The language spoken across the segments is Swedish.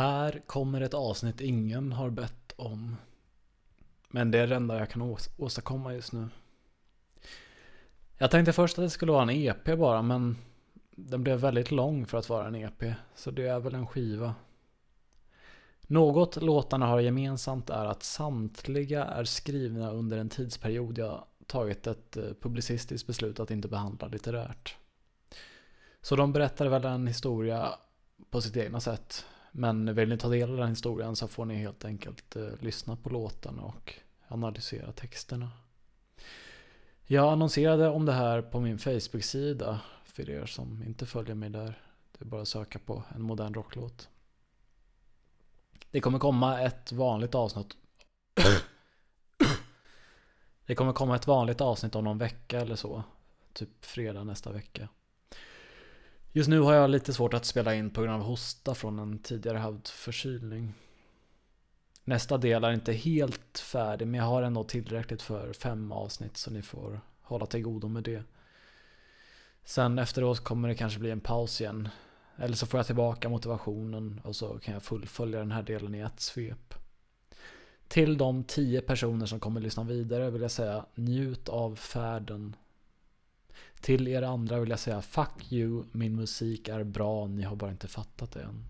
Här kommer ett avsnitt ingen har bett om. Men det är det enda jag kan åstadkomma just nu. Jag tänkte först att det skulle vara en EP bara, men den blev väldigt lång för att vara en EP. Så det är väl en skiva. Något låtarna har gemensamt är att samtliga är skrivna under en tidsperiod jag tagit ett eh, publicistiskt beslut att inte behandla litterärt. Så de berättar väl en historia på sitt egna sätt. Men vill ni ta del av den historien så får ni helt enkelt eh, lyssna på låtarna och analysera texterna. Jag annonserade om det här på min Facebook-sida för er som inte följer mig där. Det är bara att söka på en modern rocklåt. Det kommer komma ett vanligt avsnitt. Det kommer komma ett vanligt avsnitt om någon vecka eller så. Typ fredag nästa vecka. Just nu har jag lite svårt att spela in på grund av hosta från en tidigare havd förkylning. Nästa del är inte helt färdig men jag har ändå tillräckligt för fem avsnitt så ni får hålla till godo med det. Sen efteråt kommer det kanske bli en paus igen. Eller så får jag tillbaka motivationen och så kan jag fullfölja den här delen i ett svep. Till de tio personer som kommer lyssna vidare vill jag säga njut av färden. Till er andra vill jag säga fuck you, min musik är bra, ni har bara inte fattat det än.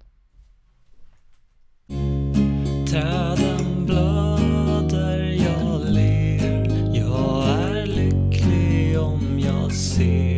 Träden blöder, jag ler. Jag är lycklig om jag ser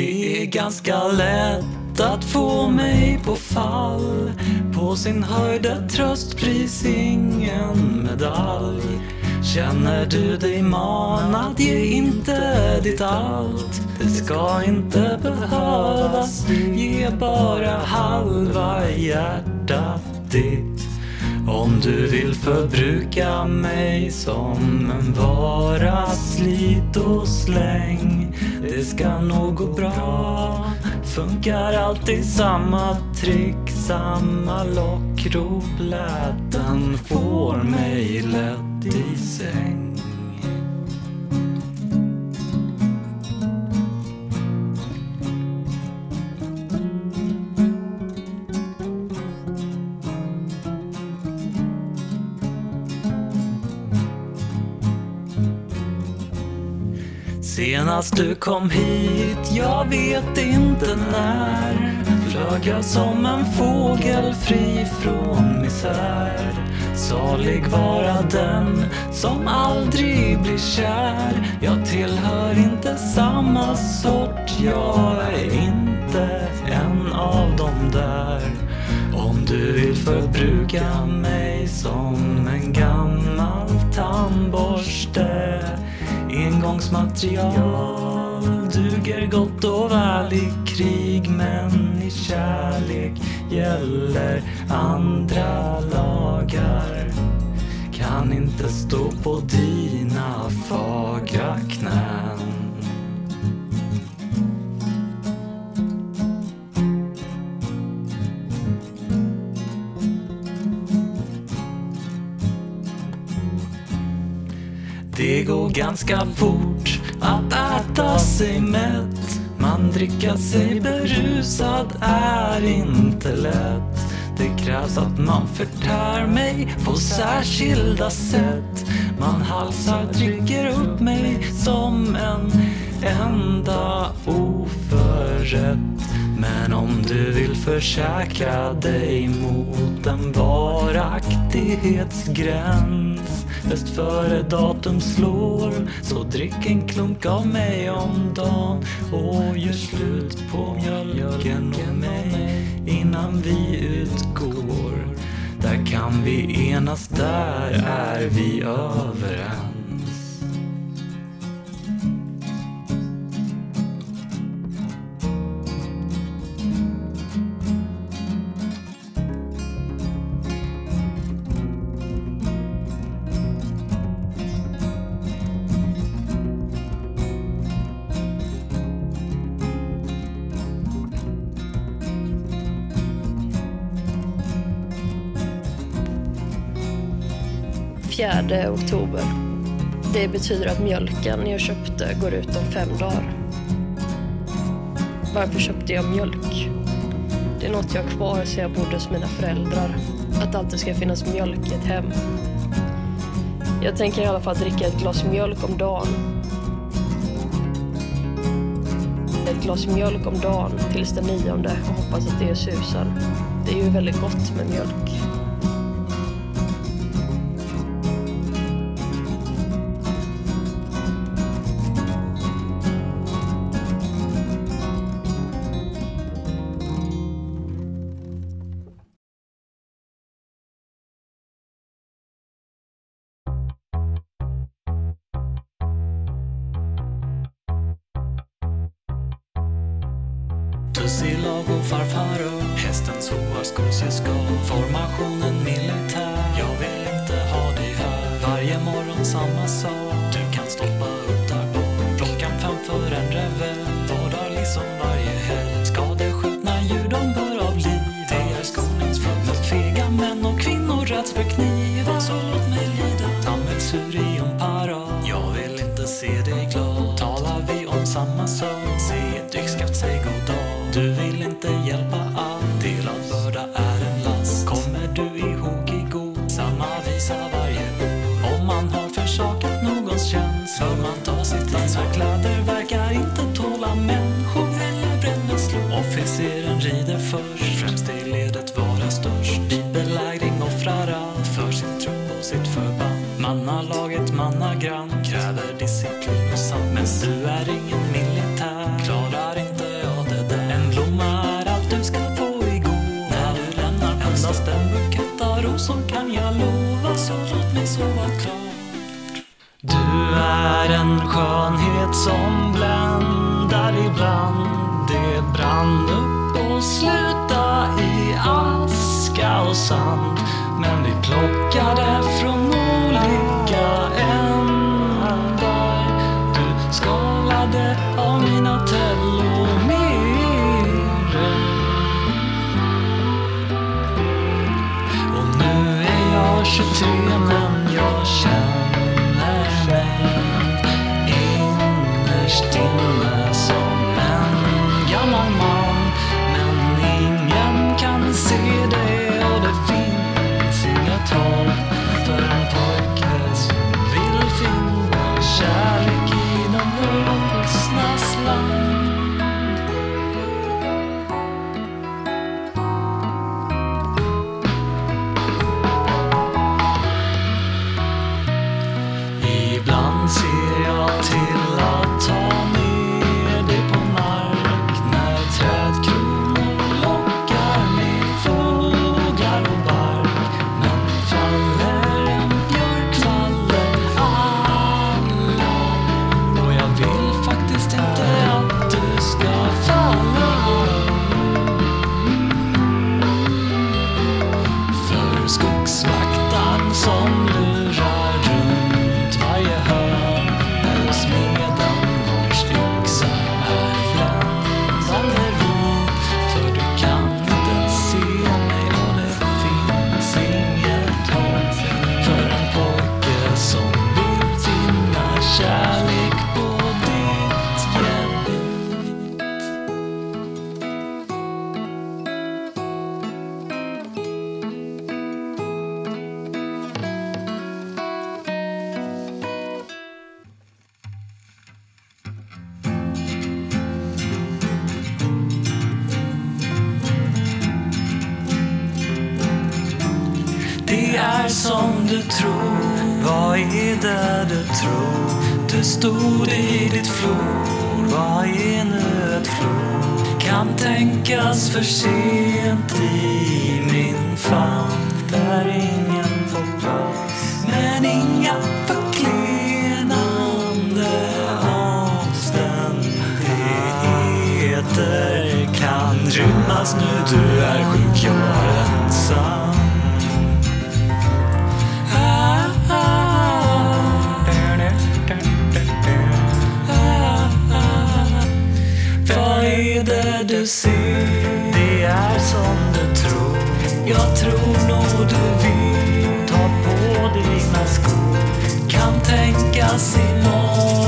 Det är ganska lätt att få mig på fall. På sin höjd ett tröstpris, ingen medalj. Känner du dig manad, ge inte ditt allt? Det ska inte behövas, ge bara halva hjärtat ditt. Om du vill förbruka mig som en vara, slit och släng. Det ska nog gå bra. Funkar alltid samma trick, samma lockrop. Läten får mig lätt i säng. Senast du kom hit, jag vet inte när. Flög jag som en fågel fri från misär. Salig vara den som aldrig blir kär. Jag tillhör inte samma sort, jag är inte en av dem där. Om du vill förbruka mig som en gammal tandborste Engångsmaterial. Duger gott och väl i krig men i kärlek gäller andra lagar. Kan inte stå på dina fagra knän. Det går ganska fort att äta sig mätt. Man dricka sig berusad är inte lätt. Det krävs att man förtär mig på särskilda sätt. Man halsar, trycker upp mig som en enda oförrätt. Men om du vill försäkra dig mot en varaktighetsgräns Bäst före datum slår Så drick en klunk av mig om dagen. Och gör slut på mjölken och mig Innan vi utgår. Där kan vi enas, där är vi överens. Fjärde oktober. Det betyder att mjölken jag köpte går ut om fem dagar. Varför köpte jag mjölk? Det är något jag har kvar sedan jag bodde hos mina föräldrar. Att det alltid ska finnas mjölk i ett hem. Jag tänker i alla fall dricka ett glas mjölk om dagen. Ett glas mjölk om dagen tills den nionde och hoppas att det är susen. Det är ju väldigt gott med mjölk. Sillag och farfar upp. Hästens hoar skos jag ska Formationen militär. Jag vill inte ha dig här. Varje morgon samma sak. Du kan stoppa upp där bak. Klockan fem för en revel. Vardag liksom varje helg. Skadeskjutna djur de bör av liv. Det är skoningsfullt Fega män och kvinnor räds för knivar. Så låt mig lida. Sammelsurium para Jag vill inte se dig glad. Talar vi om samma sak? skönhet som du tror? Vad är det du tror? Det stod i ditt flor. Vad är nu ett flor? Kan tänkas för sent i min famn där ingen får plats. Men inga förklenande avständigheter kan rymmas nu. Du är sjuk, jag när du ser Det är som du tror. Jag tror nog du vill Ta på dina skor. Kan tänkas imorgon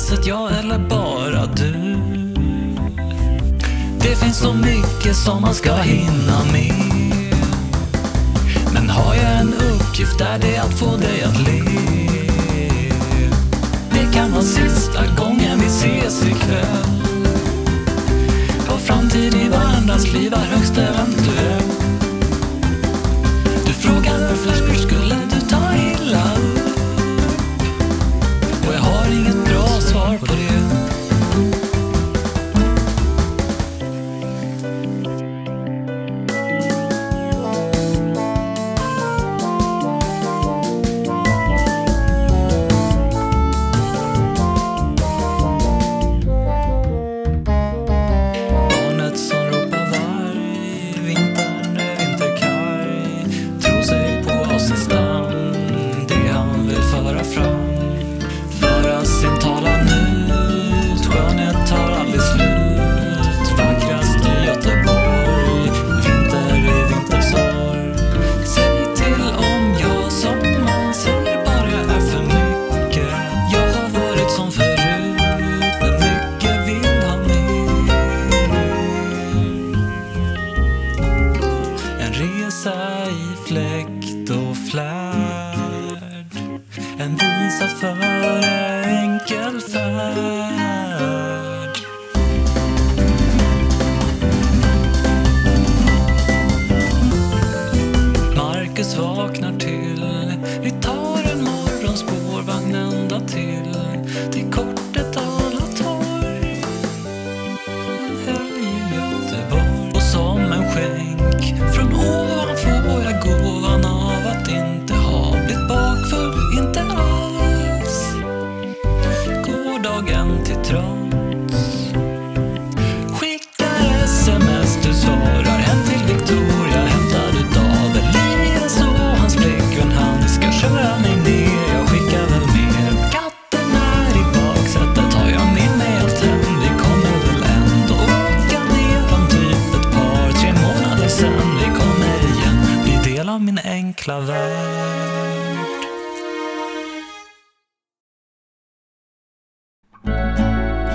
läset jag eller bara du? Det finns så mycket som man ska hinna med. Men har jag en uppgift är det att få dig att le. Det kan vara sista gången vi ses ikväll. Vår framtid i varandras liv är högst eventuell. Du frågar varför skulle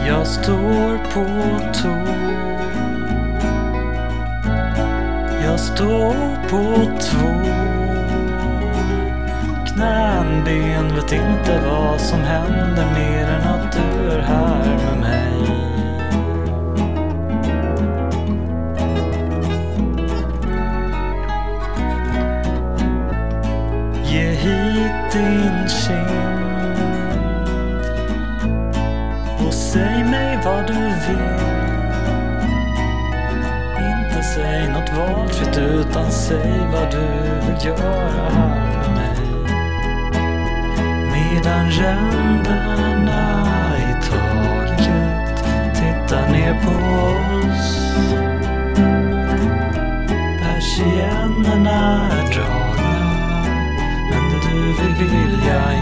Jag står på tå. Jag står på två knän, ben, vet inte vad som händer mer än att du är här med mig. Något utan säg vad du vill göra här med mig. Medan ränderna i taket tittar ner på oss. Persiennerna är dragna men du vill vilja,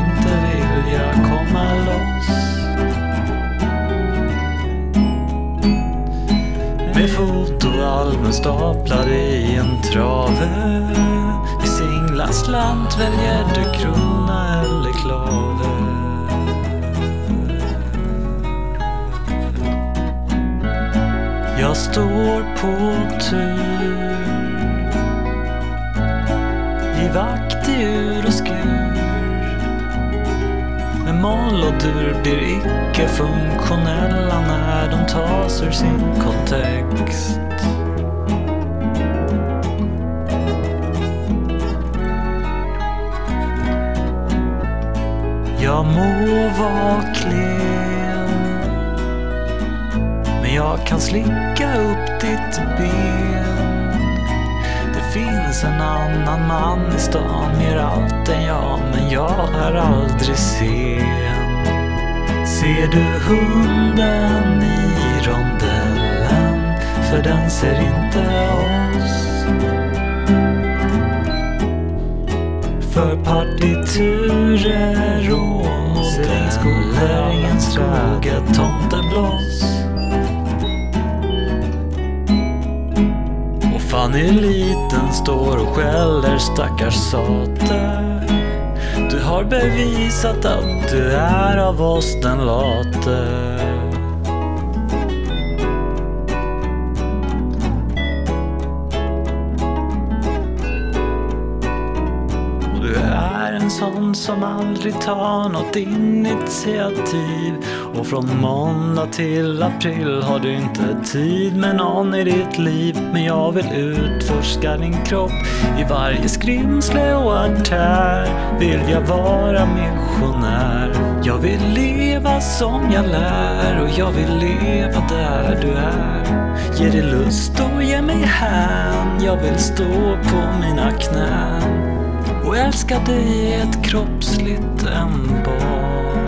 palmer staplade i en trave. I Singlas slant, väljer du krona eller klave. Jag står på tur. I vakt i ur och skur. Men moll och dur blir icke funktionella när de tas ur sin kontext. Jag må vara klen men jag kan slicka upp ditt ben. Det finns en annan man i stan, mer allt än jag, men jag är aldrig sen. Ser du hunden i rondellen? För den ser inte oss. För partiturer och modeller, ingen skog, tomtebloss. Och Fanny liten står och skäller stackars sate. Du har bevisat att du är av oss den late. Som aldrig tar något initiativ. Och från måndag till april har du inte tid med någon i ditt liv. Men jag vill utforska din kropp I varje skrimsle och artär. Vill jag vara missionär? Jag vill leva som jag lär och jag vill leva där du är. Ge dig lust och ge mig hän. Jag vill stå på mina knän och älska dig ett kroppsligt embar.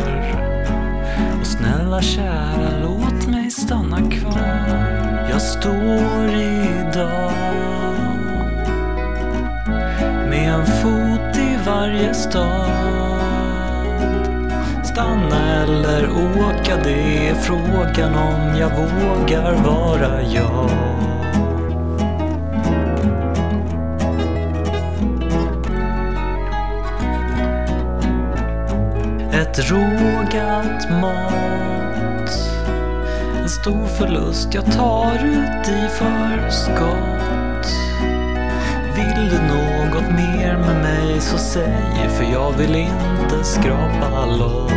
Och snälla kära, låt mig stanna kvar. Jag står idag med en fot i varje stad. Stanna eller åka, det är frågan om jag vågar vara jag. Drogat mat. En stor förlust jag tar ut i förskott. Vill du något mer med mig så säg för jag vill inte skrapa lott.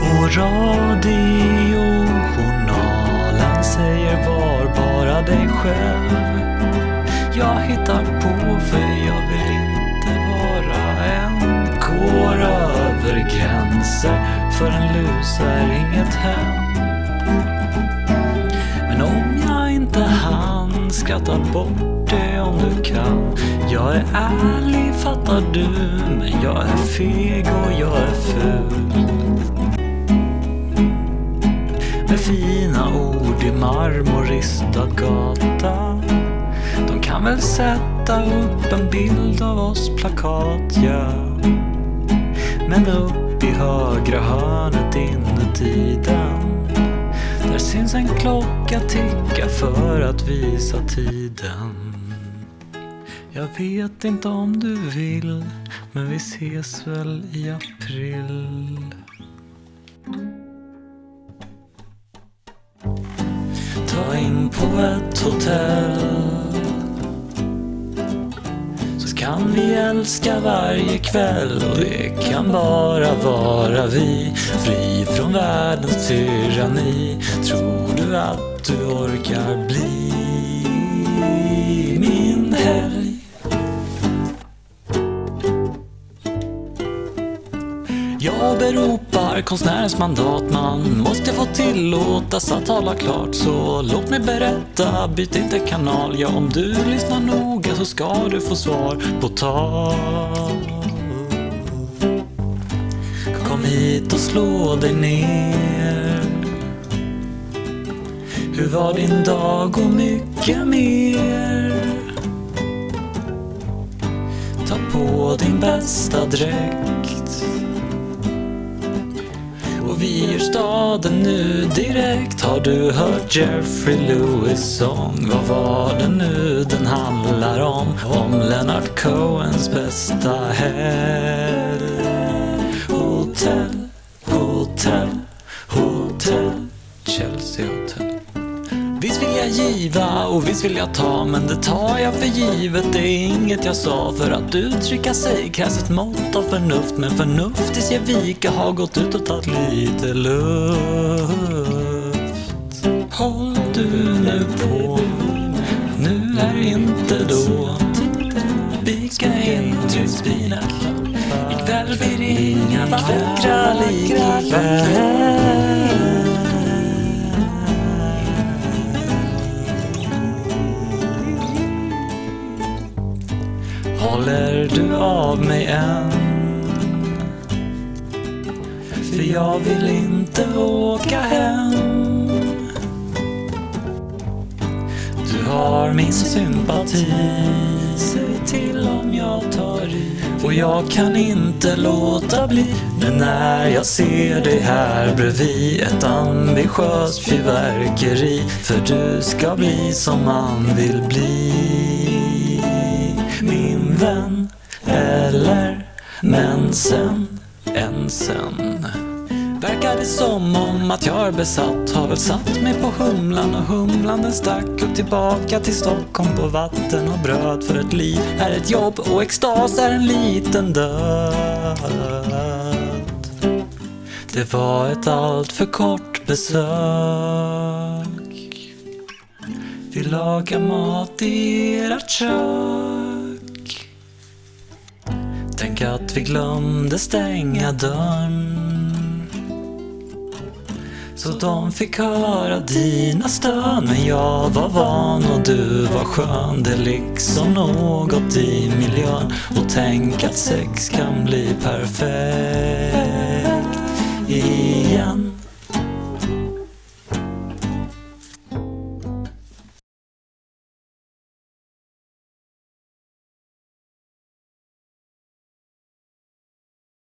Och radiojournalen säger var bara dig själv. Jag hittar på för jag vill inte går över gränser för en lus är inget hem. Men om jag inte hann skratta bort det om du kan. Jag är ärlig fattar du, men jag är feg och jag är ful. Med fina ord i marmoristad gata. De kan väl sätta upp en bild av oss plakat, ja. Upp i högra hörnet inuti den. Där syns en klocka ticka för att visa tiden. Jag vet inte om du vill, men vi ses väl i april. Ta in på ett hotell kan vi älska varje kväll. Och det kan bara vara vi. Fri från världens tyranni. Tror du att du orkar bli min helg? Jag konstnärens mandat. Man måste få tillåtas att tala klart. Så låt mig berätta, byt inte kanal. Ja, om du lyssnar noga så ska du få svar på tal. Kom hit och slå dig ner. Hur var din dag och mycket mer? Ta på din bästa dräkt och vi gör staden nu direkt Har du hört Jeffrey Lewis sång? Vad var det nu den handlar om? Om Leonard Cohens bästa helg Hotell, hotell, hotell Chelsea Hotel Visst vill jag giva och visst vill jag ta men det tar jag för givet. Det är inget jag sa för att uttrycka sig krävs ett mått av förnuft Men förnuftis ger vika har gått ut och tagit lite luft. Håll du nu på, jag vill inte åka hem. Du har min sympati. Säg till om jag tar i. Och jag kan inte låta bli. Nu när jag ser dig här bredvid Ett ambitiöst fyrverkeri. För du ska bli som man vill bli. Min vän Eller men sen, än sen. Verkar det som om att jag är besatt. Har väl satt mig på humlan och humlan den stack upp tillbaka till Stockholm på vatten och bröd för ett liv. Är ett jobb och extas är en liten död. Det var ett allt för kort besök. Vi lagar mat i ert kök. Tänk att vi glömde stänga dörren så de fick höra dina stön. Men jag var van och du var skön. Det är liksom något i miljön. Och tänk att sex kan bli perfekt igen.